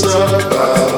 it's about.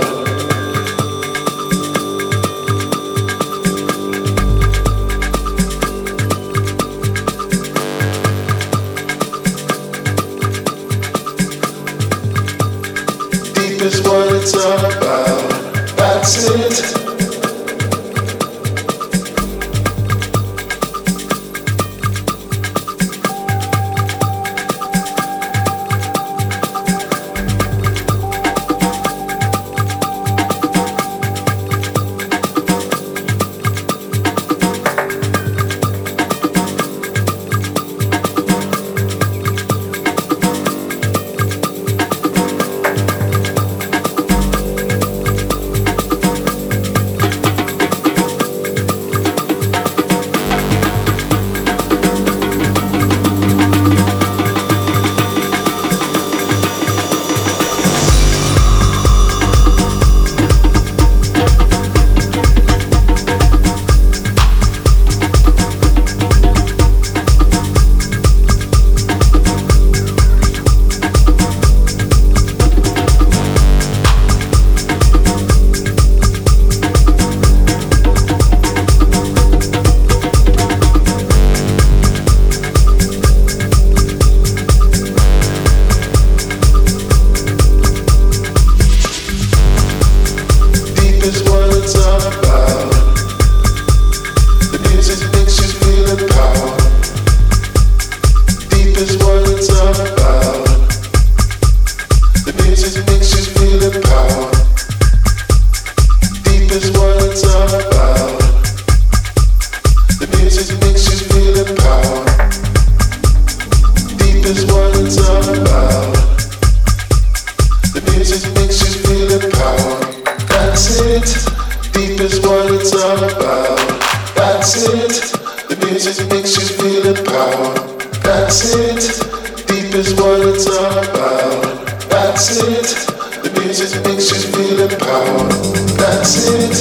That's it, deep is what it's about. That's it, the music makes you feel empowered. That's it,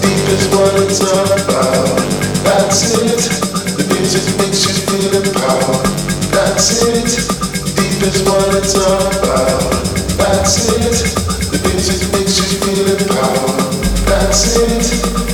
deep is what it's about. That's it, the music makes you feel empowered. That's it, deep is what it's about. That's it, the music makes you feel empowered. That's it.